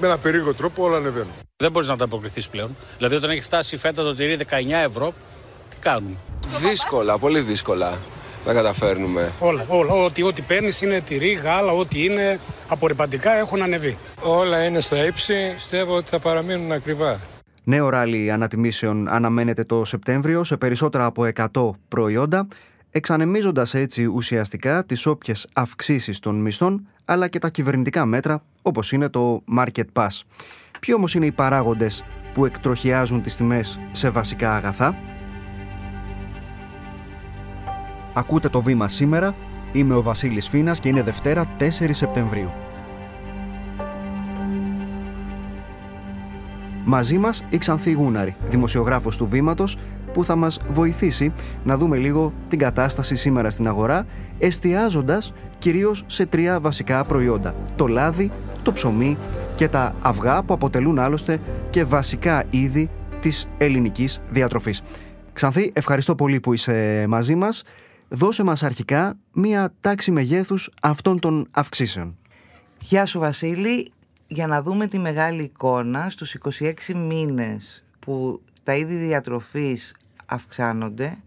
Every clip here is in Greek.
Με ένα περίεργο τρόπο όλα ανεβαίνουν. Δεν μπορείς να ανταποκριθείς πλέον. Δηλαδή, όταν έχει φτάσει φέτα το τυρί 19 ευρώ, τι κάνουμε; Δύσκολα, πολύ δύσκολα θα καταφέρνουμε. Όλα, όλα. Ό,τι, ό,τι παίρνεις είναι τυρί, γάλα, ό,τι είναι απορριπαντικά έχουν ανεβεί. Όλα είναι στα ύψη. Πιστεύω ότι θα παραμείνουν ακριβά. Νέο ράλι ανατιμήσεων αναμένεται το Σεπτέμβριο σε περισσότερα από 100 προϊόντα, εξανεμίζοντας έτσι ουσιαστικά τις όποιες αυξήσεις των μισθών, αλλά και τα κυβερνητικά μέτρα, όπως είναι το Market Pass. Ποιοι όμως είναι οι παράγοντες που εκτροχιάζουν τις τιμές σε βασικά αγαθά; Ακούτε το βήμα σήμερα. Είμαι ο Βασίλης Φίνας και είναι Δευτέρα 4 Σεπτεμβρίου. Μαζί μας η Ξανθή Γούναρη, δημοσιογράφος του Βήματος, που θα μας βοηθήσει να δούμε λίγο την κατάσταση σήμερα στην αγορά, εστιάζοντας κυρίως σε τρία βασικά προϊόντα. Το λάδι, το ψωμί και τα αυγά που αποτελούν άλλωστε και βασικά είδη της ελληνικής διατροφής. Ξανθή, ευχαριστώ πολύ που είσαι μαζί μας. Δώσε μας αρχικά μία τάξη μεγέθους αυτών των αυξήσεων. Γεια σου Βασίλη για να δούμε τη μεγάλη εικόνα στους 26 μήνες που τα είδη διατροφής αυξάνονται,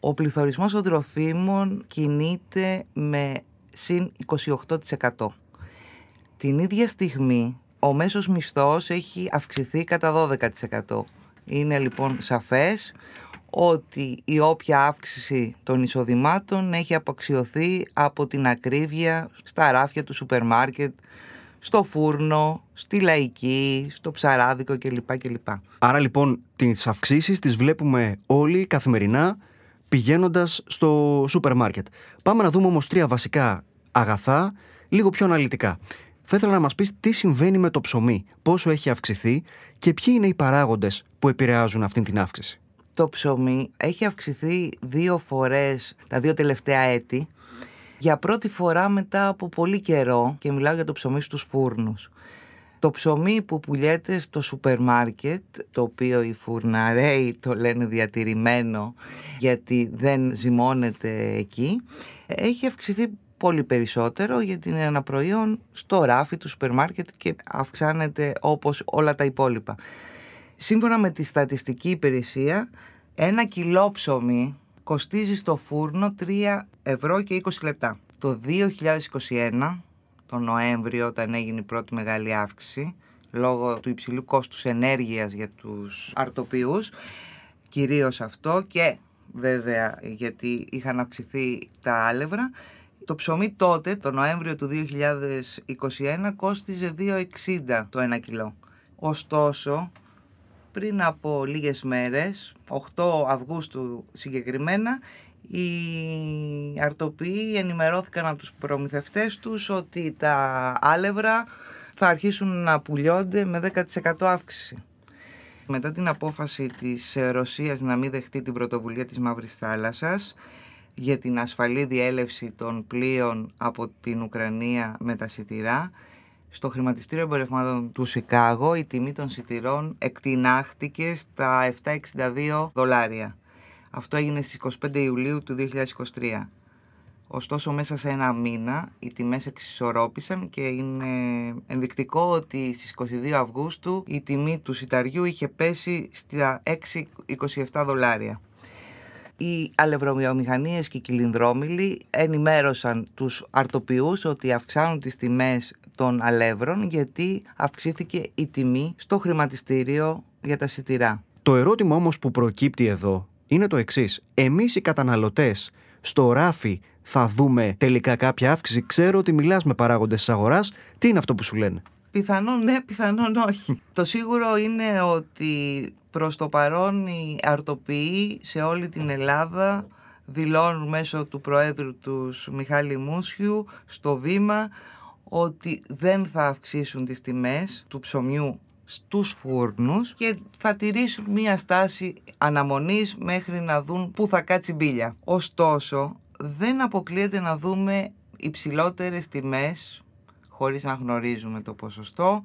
ο πληθωρισμός των τροφίμων κινείται με συν 28%. Την ίδια στιγμή ο μέσος μισθός έχει αυξηθεί κατά 12%. Είναι λοιπόν σαφές ότι η όποια αύξηση των εισοδημάτων έχει απαξιωθεί από την ακρίβεια στα ράφια του σούπερ μάρκετ, στο φούρνο, στη λαϊκή, στο ψαράδικο κλπ. κλπ. Άρα λοιπόν τις αυξήσεις τις βλέπουμε όλοι καθημερινά πηγαίνοντας στο σούπερ μάρκετ. Πάμε να δούμε όμως τρία βασικά αγαθά λίγο πιο αναλυτικά. Θα ήθελα να μας πεις τι συμβαίνει με το ψωμί, πόσο έχει αυξηθεί και ποιοι είναι οι παράγοντες που επηρεάζουν αυτή την αύξηση. Το ψωμί έχει αυξηθεί δύο φορές τα δύο τελευταία έτη για πρώτη φορά μετά από πολύ καιρό και μιλάω για το ψωμί στους φούρνους. Το ψωμί που πουλιέται στο σούπερ μάρκετ, το οποίο οι φουρναρέοι το λένε διατηρημένο γιατί δεν ζυμώνεται εκεί, έχει αυξηθεί πολύ περισσότερο γιατί είναι ένα προϊόν στο ράφι του σούπερ μάρκετ και αυξάνεται όπως όλα τα υπόλοιπα. Σύμφωνα με τη στατιστική υπηρεσία, ένα κιλό ψωμί κοστίζει στο φούρνο 3 ευρώ και 20 λεπτά. Το 2021, το Νοέμβριο, όταν έγινε η πρώτη μεγάλη αύξηση, λόγω του υψηλού κόστους ενέργειας για τους αρτοποιούς, κυρίως αυτό και βέβαια γιατί είχαν αυξηθεί τα άλευρα, το ψωμί τότε, το Νοέμβριο του 2021, κόστιζε 2,60 το 1 κιλό. Ωστόσο, πριν από λίγες μέρες, 8 Αυγούστου συγκεκριμένα, οι αρτοποιοί ενημερώθηκαν από τους προμηθευτές τους ότι τα άλευρα θα αρχίσουν να πουλιώνται με 10% αύξηση. Μετά την απόφαση της Ρωσίας να μην δεχτεί την πρωτοβουλία της Μαύρης Θάλασσας για την ασφαλή διέλευση των πλοίων από την Ουκρανία με τα σιτηρά, στο χρηματιστήριο εμπορευμάτων του Σικάγο η τιμή των σιτηρών εκτινάχτηκε στα 7,62 δολάρια. Αυτό έγινε στις 25 Ιουλίου του 2023. Ωστόσο μέσα σε ένα μήνα οι τιμές εξισορρόπησαν και είναι ενδεικτικό ότι στις 22 Αυγούστου η τιμή του σιταριού είχε πέσει στα 6,27 δολάρια. Οι αλευρομιομηχανίες και οι κυλινδρόμιλοι ενημέρωσαν τους αρτοποιούς ότι αυξάνουν τις τιμές των αλεύρων γιατί αυξήθηκε η τιμή στο χρηματιστήριο για τα σιτηρά. Το ερώτημα όμως που προκύπτει εδώ είναι το εξής. Εμείς οι καταναλωτές στο ράφι θα δούμε τελικά κάποια αύξηση; Ξέρω ότι μιλάς με παράγοντες της αγοράς. Τι είναι αυτό που σου λένε; Πιθανόν ναι, πιθανόν όχι. το σίγουρο είναι ότι προς το παρόν οι αρτοποιοί σε όλη την Ελλάδα δηλώνουν μέσω του Προέδρου τους Μιχάλη Μούσιου στο βήμα ότι δεν θα αυξήσουν τις τιμές του ψωμιού στους φούρνους και θα τηρήσουν μία στάση αναμονής μέχρι να δουν πού θα κάτσει μπίλια. Ωστόσο, δεν αποκλείεται να δούμε υψηλότερες τιμές, χωρίς να γνωρίζουμε το ποσοστό,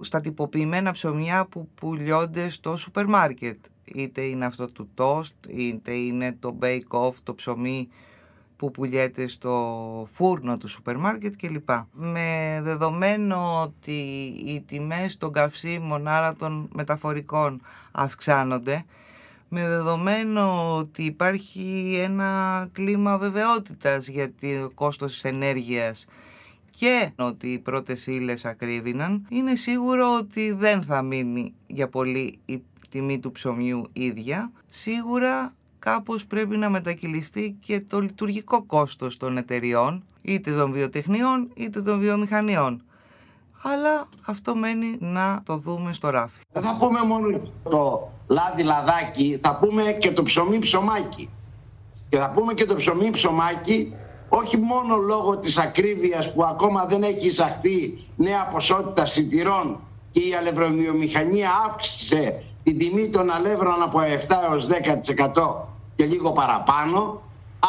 στα τυποποιημένα ψωμιά που πουλιώνται στο σούπερ μάρκετ. Είτε είναι αυτό του toast, είτε είναι το bake off, το ψωμί που πουλιέται στο φούρνο του σούπερ μάρκετ κλπ. Με δεδομένο ότι οι τιμές των καυσίμων άρα των μεταφορικών αυξάνονται με δεδομένο ότι υπάρχει ένα κλίμα βεβαιότητας για το κόστος της ενέργειας και ότι οι πρώτες ύλες ακρίβηναν, είναι σίγουρο ότι δεν θα μείνει για πολύ η τιμή του ψωμιού ίδια. Σίγουρα κάπως πρέπει να μετακυλιστεί και το λειτουργικό κόστος των εταιριών, είτε των βιοτεχνιών είτε των βιομηχανιών. Αλλά αυτό μένει να το δούμε στο ράφι. Δεν θα πούμε μόνο το λάδι λαδάκι, θα πούμε και το ψωμί ψωμάκι. Και θα πούμε και το ψωμί ψωμάκι όχι μόνο λόγω της ακρίβειας που ακόμα δεν έχει εισαχθεί νέα ποσότητα σιτηρών και η αλευρομιομηχανία αύξησε την τιμή των αλεύρων από 7 έως 10% και λίγο παραπάνω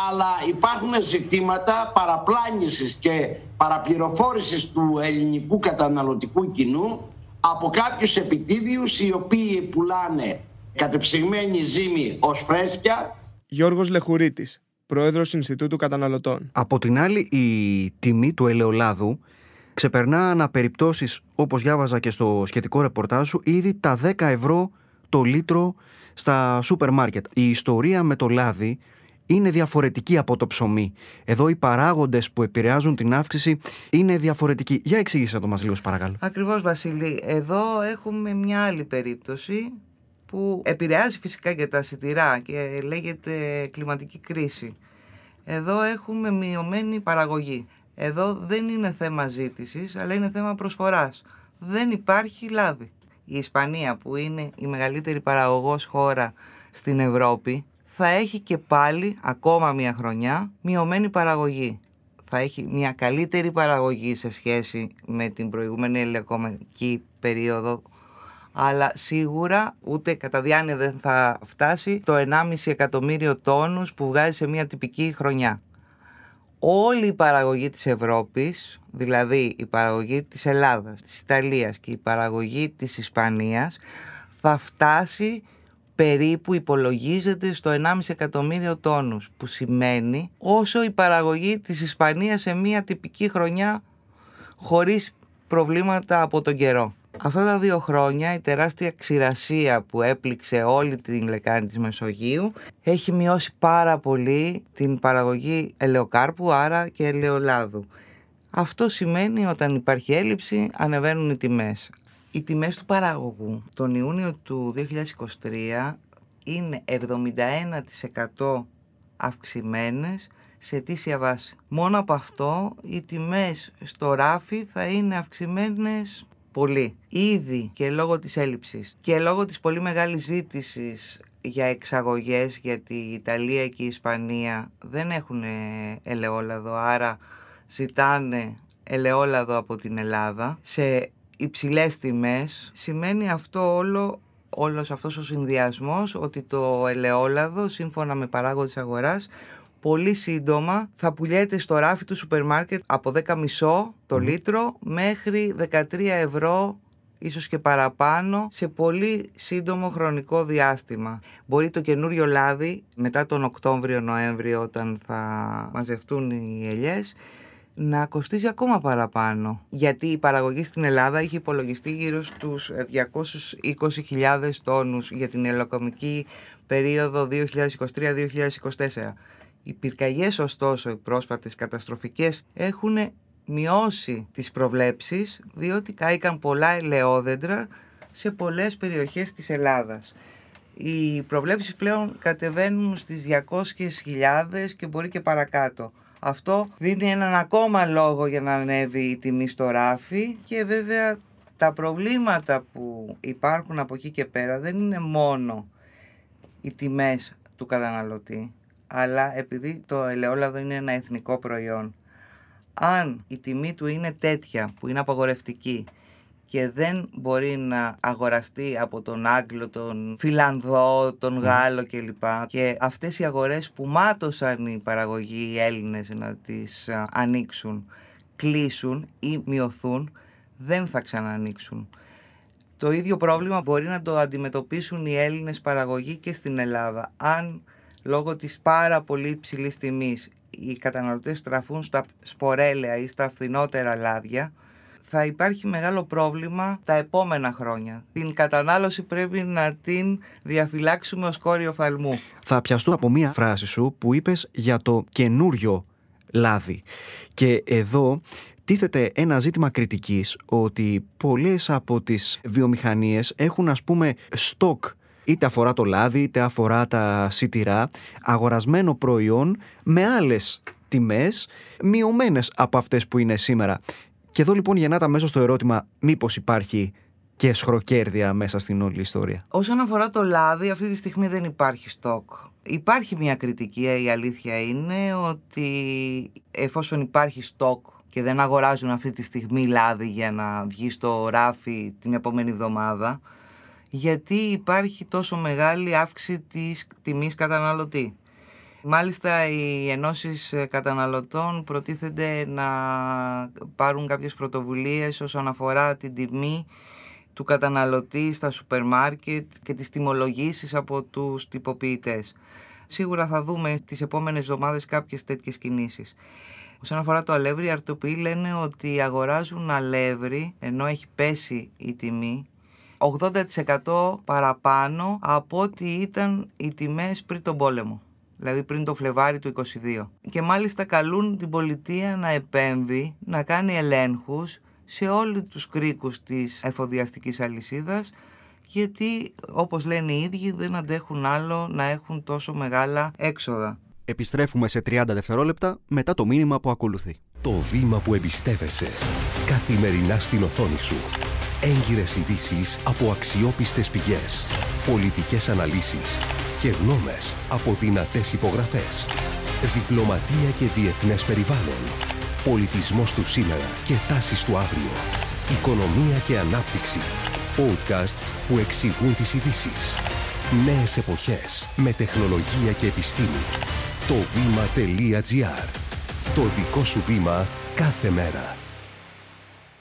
αλλά υπάρχουν ζητήματα παραπλάνησης και παραπληροφόρησης του ελληνικού καταναλωτικού κοινού από κάποιους επιτίδιους οι οποίοι πουλάνε κατεψυγμένη ζύμη ως φρέσκια. Γιώργος Λεχουρίτης, Πρόεδρος Ινστιτούτου Καταναλωτών. Από την άλλη η τιμή του ελαιολάδου ξεπερνά αναπεριπτώσεις όπως διάβαζα και στο σχετικό ρεπορτάζ σου ήδη τα 10 ευρώ το λίτρο στα σούπερ μάρκετ. Η ιστορία με το λάδι είναι διαφορετική από το ψωμί. Εδώ οι παράγοντες που επηρεάζουν την αύξηση είναι διαφορετικοί. Για εξήγησε το μας λίγο παρακαλώ. Ακριβώς Βασίλη. Εδώ έχουμε μια άλλη περίπτωση που επηρεάζει φυσικά και τα σιτηρά και λέγεται κλιματική κρίση. Εδώ έχουμε μειωμένη παραγωγή. Εδώ δεν είναι θέμα ζήτησης, αλλά είναι θέμα προσφοράς. Δεν υπάρχει λάδι. Η Ισπανία που είναι η μεγαλύτερη παραγωγός χώρα στην Ευρώπη θα έχει και πάλι ακόμα μια χρονιά μειωμένη παραγωγή. Θα έχει μια καλύτερη παραγωγή σε σχέση με την προηγούμενη ελεκομική περίοδο αλλά σίγουρα ούτε κατά διάνοια δεν θα φτάσει το 1,5 εκατομμύριο τόνους που βγάζει σε μια τυπική χρονιά. Όλη η παραγωγή της Ευρώπης, δηλαδή η παραγωγή της Ελλάδας, της Ιταλίας και η παραγωγή της Ισπανίας θα φτάσει περίπου υπολογίζεται στο 1,5 εκατομμύριο τόνους που σημαίνει όσο η παραγωγή της Ισπανίας σε μια τυπική χρονιά χωρίς προβλήματα από τον καιρό. Αυτά τα δύο χρόνια η τεράστια ξηρασία που έπληξε όλη την λεκάνη της Μεσογείου έχει μειώσει πάρα πολύ την παραγωγή ελαιοκάρπου άρα και ελαιολάδου. Αυτό σημαίνει όταν υπάρχει έλλειψη ανεβαίνουν οι τιμές. Οι τιμές του παραγωγού τον Ιούνιο του 2023 είναι 71% αυξημένες σε αιτήσια βάση. Μόνο από αυτό οι τιμές στο ράφι θα είναι αυξημένες πολύ. Ήδη και λόγω της έλλειψης και λόγω της πολύ μεγάλης ζήτησης για εξαγωγές γιατί η Ιταλία και η Ισπανία δεν έχουν ελαιόλαδο άρα ζητάνε ελαιόλαδο από την Ελλάδα σε υψηλές τιμές σημαίνει αυτό όλο όλος αυτός ο συνδυασμός ότι το ελαιόλαδο σύμφωνα με παράγοντες αγοράς πολύ σύντομα θα πουλιέται στο ράφι του σούπερ μάρκετ από 10,5 το λίτρο μέχρι 13 ευρώ ίσως και παραπάνω σε πολύ σύντομο χρονικό διάστημα. Μπορεί το καινούριο λάδι μετά τον Οκτώβριο-Νοέμβριο όταν θα μαζευτούν οι ελιές να κοστίζει ακόμα παραπάνω. Γιατί η παραγωγή στην Ελλάδα είχε υπολογιστεί γύρω στους 220.000 τόνους για την ελοκομική περίοδο 2023-2024. Οι πυρκαγιές ωστόσο, οι πρόσφατες καταστροφικές, έχουν μειώσει τις προβλέψεις διότι κάηκαν πολλά ελαιόδεντρα σε πολλές περιοχές της Ελλάδας. Οι προβλέψεις πλέον κατεβαίνουν στις 200.000 και μπορεί και παρακάτω. Αυτό δίνει έναν ακόμα λόγο για να ανέβει η τιμή στο ράφι και βέβαια τα προβλήματα που υπάρχουν από εκεί και πέρα δεν είναι μόνο οι τιμές του καταναλωτή αλλά επειδή το ελαιόλαδο είναι ένα εθνικό προϊόν, αν η τιμή του είναι τέτοια που είναι απαγορευτική και δεν μπορεί να αγοραστεί από τον Άγγλο, τον Φιλανδό, τον Γάλλο κλπ. Και αυτές οι αγορές που μάτωσαν οι παραγωγοί οι Έλληνες να τις ανοίξουν, κλείσουν ή μειωθούν, δεν θα ξανανοίξουν. Το ίδιο πρόβλημα μπορεί να το αντιμετωπίσουν οι Έλληνες παραγωγοί και στην Ελλάδα. Αν λόγω της πάρα πολύ ψηλής τιμής οι καταναλωτές στραφούν στα σπορέλαια ή στα φθηνότερα λάδια, θα υπάρχει μεγάλο πρόβλημα τα επόμενα χρόνια. Την κατανάλωση πρέπει να την διαφυλάξουμε ως κόριο φαλμού. Θα πιαστώ από μία φράση σου που είπες για το καινούριο λάδι. Και εδώ τίθεται ένα ζήτημα κριτικής ότι πολλές από τις βιομηχανίες έχουν ας πούμε στόκ είτε αφορά το λάδι είτε αφορά τα σιτηρά αγορασμένο προϊόν με άλλες τιμές μειωμένες από αυτές που είναι σήμερα. Και εδώ λοιπόν γεννάται αμέσως το ερώτημα μήπως υπάρχει και σχροκέρδια μέσα στην όλη ιστορία; Όσον αφορά το λάδι, αυτή τη στιγμή δεν υπάρχει στόκ. Υπάρχει μια κριτική, η αλήθεια είναι ότι εφόσον υπάρχει στόκ και δεν αγοράζουν αυτή τη στιγμή λάδι για να βγει στο ράφι την επόμενη εβδομάδα, γιατί υπάρχει τόσο μεγάλη αύξηση της τιμής καταναλωτή. Μάλιστα οι ενώσεις καταναλωτών προτίθενται να πάρουν κάποιες πρωτοβουλίες όσον αφορά την τιμή του καταναλωτή στα σούπερ μάρκετ και τις τιμολογήσεις από τους τυποποιητές. Σίγουρα θα δούμε τις επόμενες εβδομάδες κάποιες τέτοιες κινήσεις. Όσον αφορά το αλεύρι, οι αρτοποιοί λένε ότι αγοράζουν αλεύρι ενώ έχει πέσει η τιμή 80% παραπάνω από ό,τι ήταν οι τιμές πριν τον πόλεμο. Δηλαδή πριν το Φλεβάρι του 22. Και μάλιστα καλούν την πολιτεία να επέμβει, να κάνει ελέγχους σε όλους τους κρίκους της εφοδιαστικής αλυσίδας γιατί όπως λένε οι ίδιοι δεν αντέχουν άλλο να έχουν τόσο μεγάλα έξοδα. Επιστρέφουμε σε 30 δευτερόλεπτα μετά το μήνυμα που ακολουθεί. Το βήμα που εμπιστεύεσαι καθημερινά στην οθόνη σου. Έγκυρες ειδήσεις από αξιόπιστες πηγές. Πολιτικές αναλύσεις και γνώμες από δυνατές υπογραφές. Διπλωματία και διεθνές περιβάλλον. Πολιτισμός του σήμερα και τάσεις του αύριο. Οικονομία και ανάπτυξη. Podcasts που εξηγούν τις ειδήσεις. Νέες εποχές με τεχνολογία και επιστήμη. Το βήμα.gr. Το δικό σου βήμα κάθε μέρα.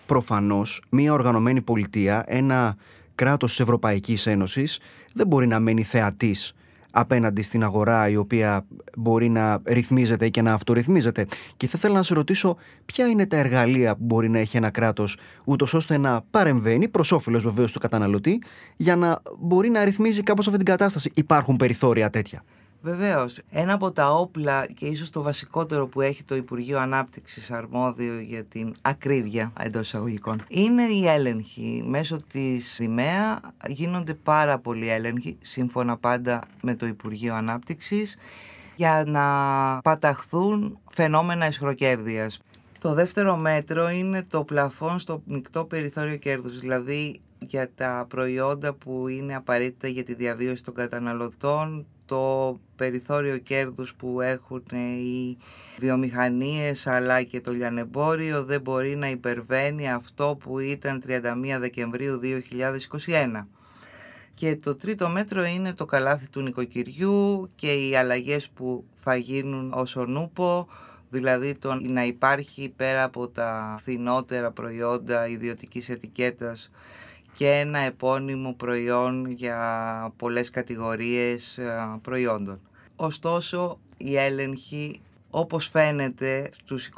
Προφανώς, μια οργανωμένη πολιτεία, ένα κράτος της Ευρωπαϊκής Ένωσης δεν μπορεί να μένει θεατής απέναντι στην αγορά η οποία μπορεί να ρυθμίζεται και να αυτορυθμίζεται. Και θα ήθελα να σε ρωτήσω ποια είναι τα εργαλεία που μπορεί να έχει ένα κράτος ούτως ώστε να παρεμβαίνει προς όφελος βεβαίως του καταναλωτή για να μπορεί να ρυθμίζει κάπως αυτή την κατάσταση. Υπάρχουν περιθώρια τέτοια. Βεβαίως. Ένα από τα όπλα και ίσως το βασικότερο που έχει το Υπουργείο Ανάπτυξης αρμόδιο για την ακρίβεια εντός εισαγωγικών είναι η έλεγχη. Μέσω της ΔΙΜΕΑ γίνονται πάρα πολλοί έλεγχοι, σύμφωνα πάντα με το Υπουργείο Ανάπτυξης, για να παταχθούν φαινόμενα εσχροκέρδειας. Το δεύτερο μέτρο είναι το πλαφόν στο μεικτό περιθώριο κέρδους, δηλαδή για τα προϊόντα που είναι απαραίτητα για τη διαβίωση των καταναλωτών, το περιθώριο κέρδους που έχουν οι βιομηχανίες αλλά και το λιανεμπόριο δεν μπορεί να υπερβαίνει αυτό που ήταν 31 Δεκεμβρίου 2021. Και το τρίτο μέτρο είναι το καλάθι του νοικοκυριού και οι αλλαγές που θα γίνουν ως ονούπο, δηλαδή το να υπάρχει πέρα από τα φθηνότερα προϊόντα ιδιωτικής ετικέτας και ένα επώνυμο προϊόν για πολλές κατηγορίες ε, προϊόντων. Ωστόσο, η έλεγχη, όπως φαίνεται, στους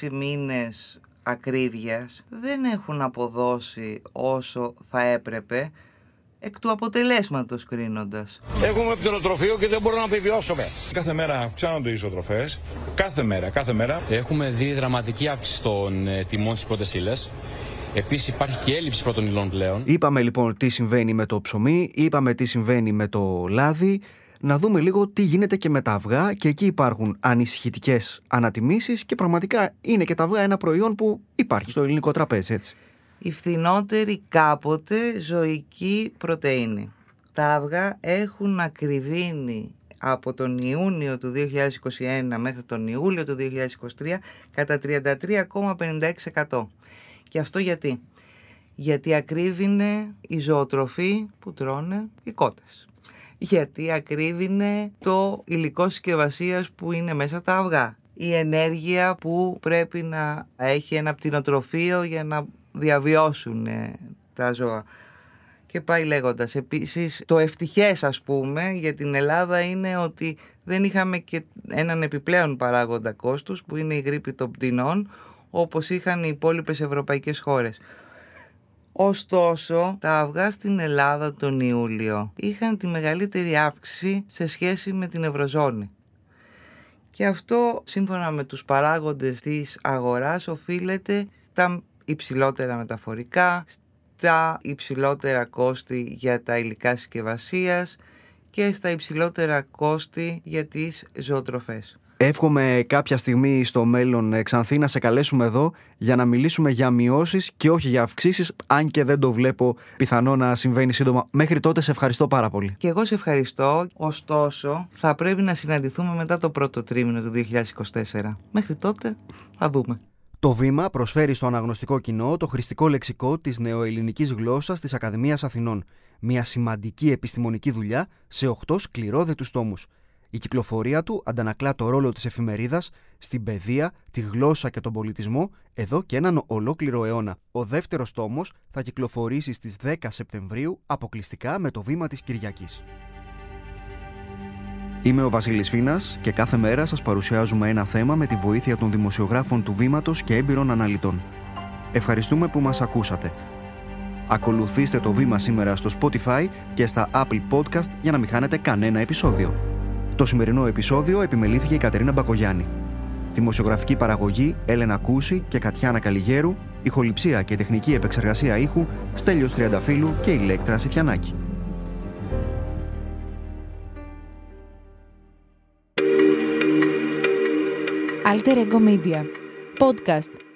26 μήνες ακρίβειας δεν έχουν αποδώσει όσο θα έπρεπε εκ του αποτελέσματος κρίνοντας. Έχουμε πτυνοτροφείο και δεν μπορούμε να επιβιώσουμε. Κάθε μέρα αυξάνονται οι ισοτροφές. Κάθε μέρα, κάθε μέρα. Έχουμε δει δραματική αύξηση των ε, τιμών στις πρώτες ύλες. Επίσης υπάρχει και έλλειψη πρώτων υλών πλέον. Είπαμε λοιπόν τι συμβαίνει με το ψωμί, είπαμε τι συμβαίνει με το λάδι. Να δούμε λίγο τι γίνεται και με τα αυγά και εκεί υπάρχουν ανησυχητικές ανατιμήσεις και πραγματικά είναι και τα αυγά ένα προϊόν που υπάρχει στο ελληνικό τραπέζι, έτσι. Η φθηνότερη κάποτε ζωική πρωτεΐνη. Τα αυγά έχουν ακριβήνει από τον Ιούνιο του 2021 μέχρι τον Ιούλιο του 2023 κατά 33,56%. Και αυτό γιατί; Γιατί ακρίβεινε η ζωοτροφή που τρώνε οι κότες. Γιατί ακρίβεινε το υλικό συσκευασίας που είναι μέσα τα αυγά. Η ενέργεια που πρέπει να έχει ένα πτυνοτροφείο για να διαβιώσουν τα ζώα. και πάει λέγοντας. Επίσης το ευτυχές ας πούμε για την Ελλάδα είναι ότι δεν είχαμε και έναν επιπλέον παράγοντα κόστους που είναι η γρήπη των πτηνών όπως είχαν οι υπόλοιπες ευρωπαϊκές χώρες. Ωστόσο, τα αυγά στην Ελλάδα τον Ιούλιο είχαν τη μεγαλύτερη αύξηση σε σχέση με την Ευρωζώνη. Και αυτό, σύμφωνα με τους παράγοντες της αγοράς, οφείλεται στα υψηλότερα μεταφορικά, στα υψηλότερα κόστη για τα υλικά συσκευασίας και στα υψηλότερα κόστη για τις ζωοτροφές. Εύχομαι κάποια στιγμή στο μέλλον, ε, Ξανθή, να σε καλέσουμε εδώ για να μιλήσουμε για μειώσεις και όχι για αυξήσεις, αν και δεν το βλέπω πιθανό να συμβαίνει σύντομα. Μέχρι τότε σε ευχαριστώ πάρα πολύ. Και εγώ σε ευχαριστώ. Ωστόσο, θα πρέπει να συναντηθούμε μετά το πρώτο τρίμηνο του 2024. Μέχρι τότε θα δούμε. Το βήμα προσφέρει στο αναγνωστικό κοινό το χρηστικό λεξικό της νεοελληνικής γλώσσας της Ακαδημίας Αθηνών. Μια σημαντική επιστημονική δουλειά σε 8 σκληρόδετους τόμους. Η κυκλοφορία του αντανακλά το ρόλο της εφημερίδας στην παιδεία, τη γλώσσα και τον πολιτισμό εδώ και έναν ολόκληρο αιώνα. Ο δεύτερος τόμος θα κυκλοφορήσει στις 10 Σεπτεμβρίου αποκλειστικά με το βήμα της Κυριακής. Είμαι ο Βασίλης Φίνας και κάθε μέρα σας παρουσιάζουμε ένα θέμα με τη βοήθεια των δημοσιογράφων του Βήματος και έμπειρων αναλυτών. Ευχαριστούμε που μας ακούσατε. Ακολουθήστε το βήμα σήμερα στο Spotify και στα Apple Podcast για να μην χάνετε κανένα επεισόδιο. Το σημερινό επεισόδιο επιμελήθηκε η Κατερίνα Μπακογιάννη. Δημοσιογραφική παραγωγή Έλενα Κούση και Κατιάνα Καλιγέρου, ηχοληψία και τεχνική επεξεργασία ήχου Στέλιος Τριανταφύλου και Ηλέκτρα Σιθιανάκη. Alter Ego Media. Podcast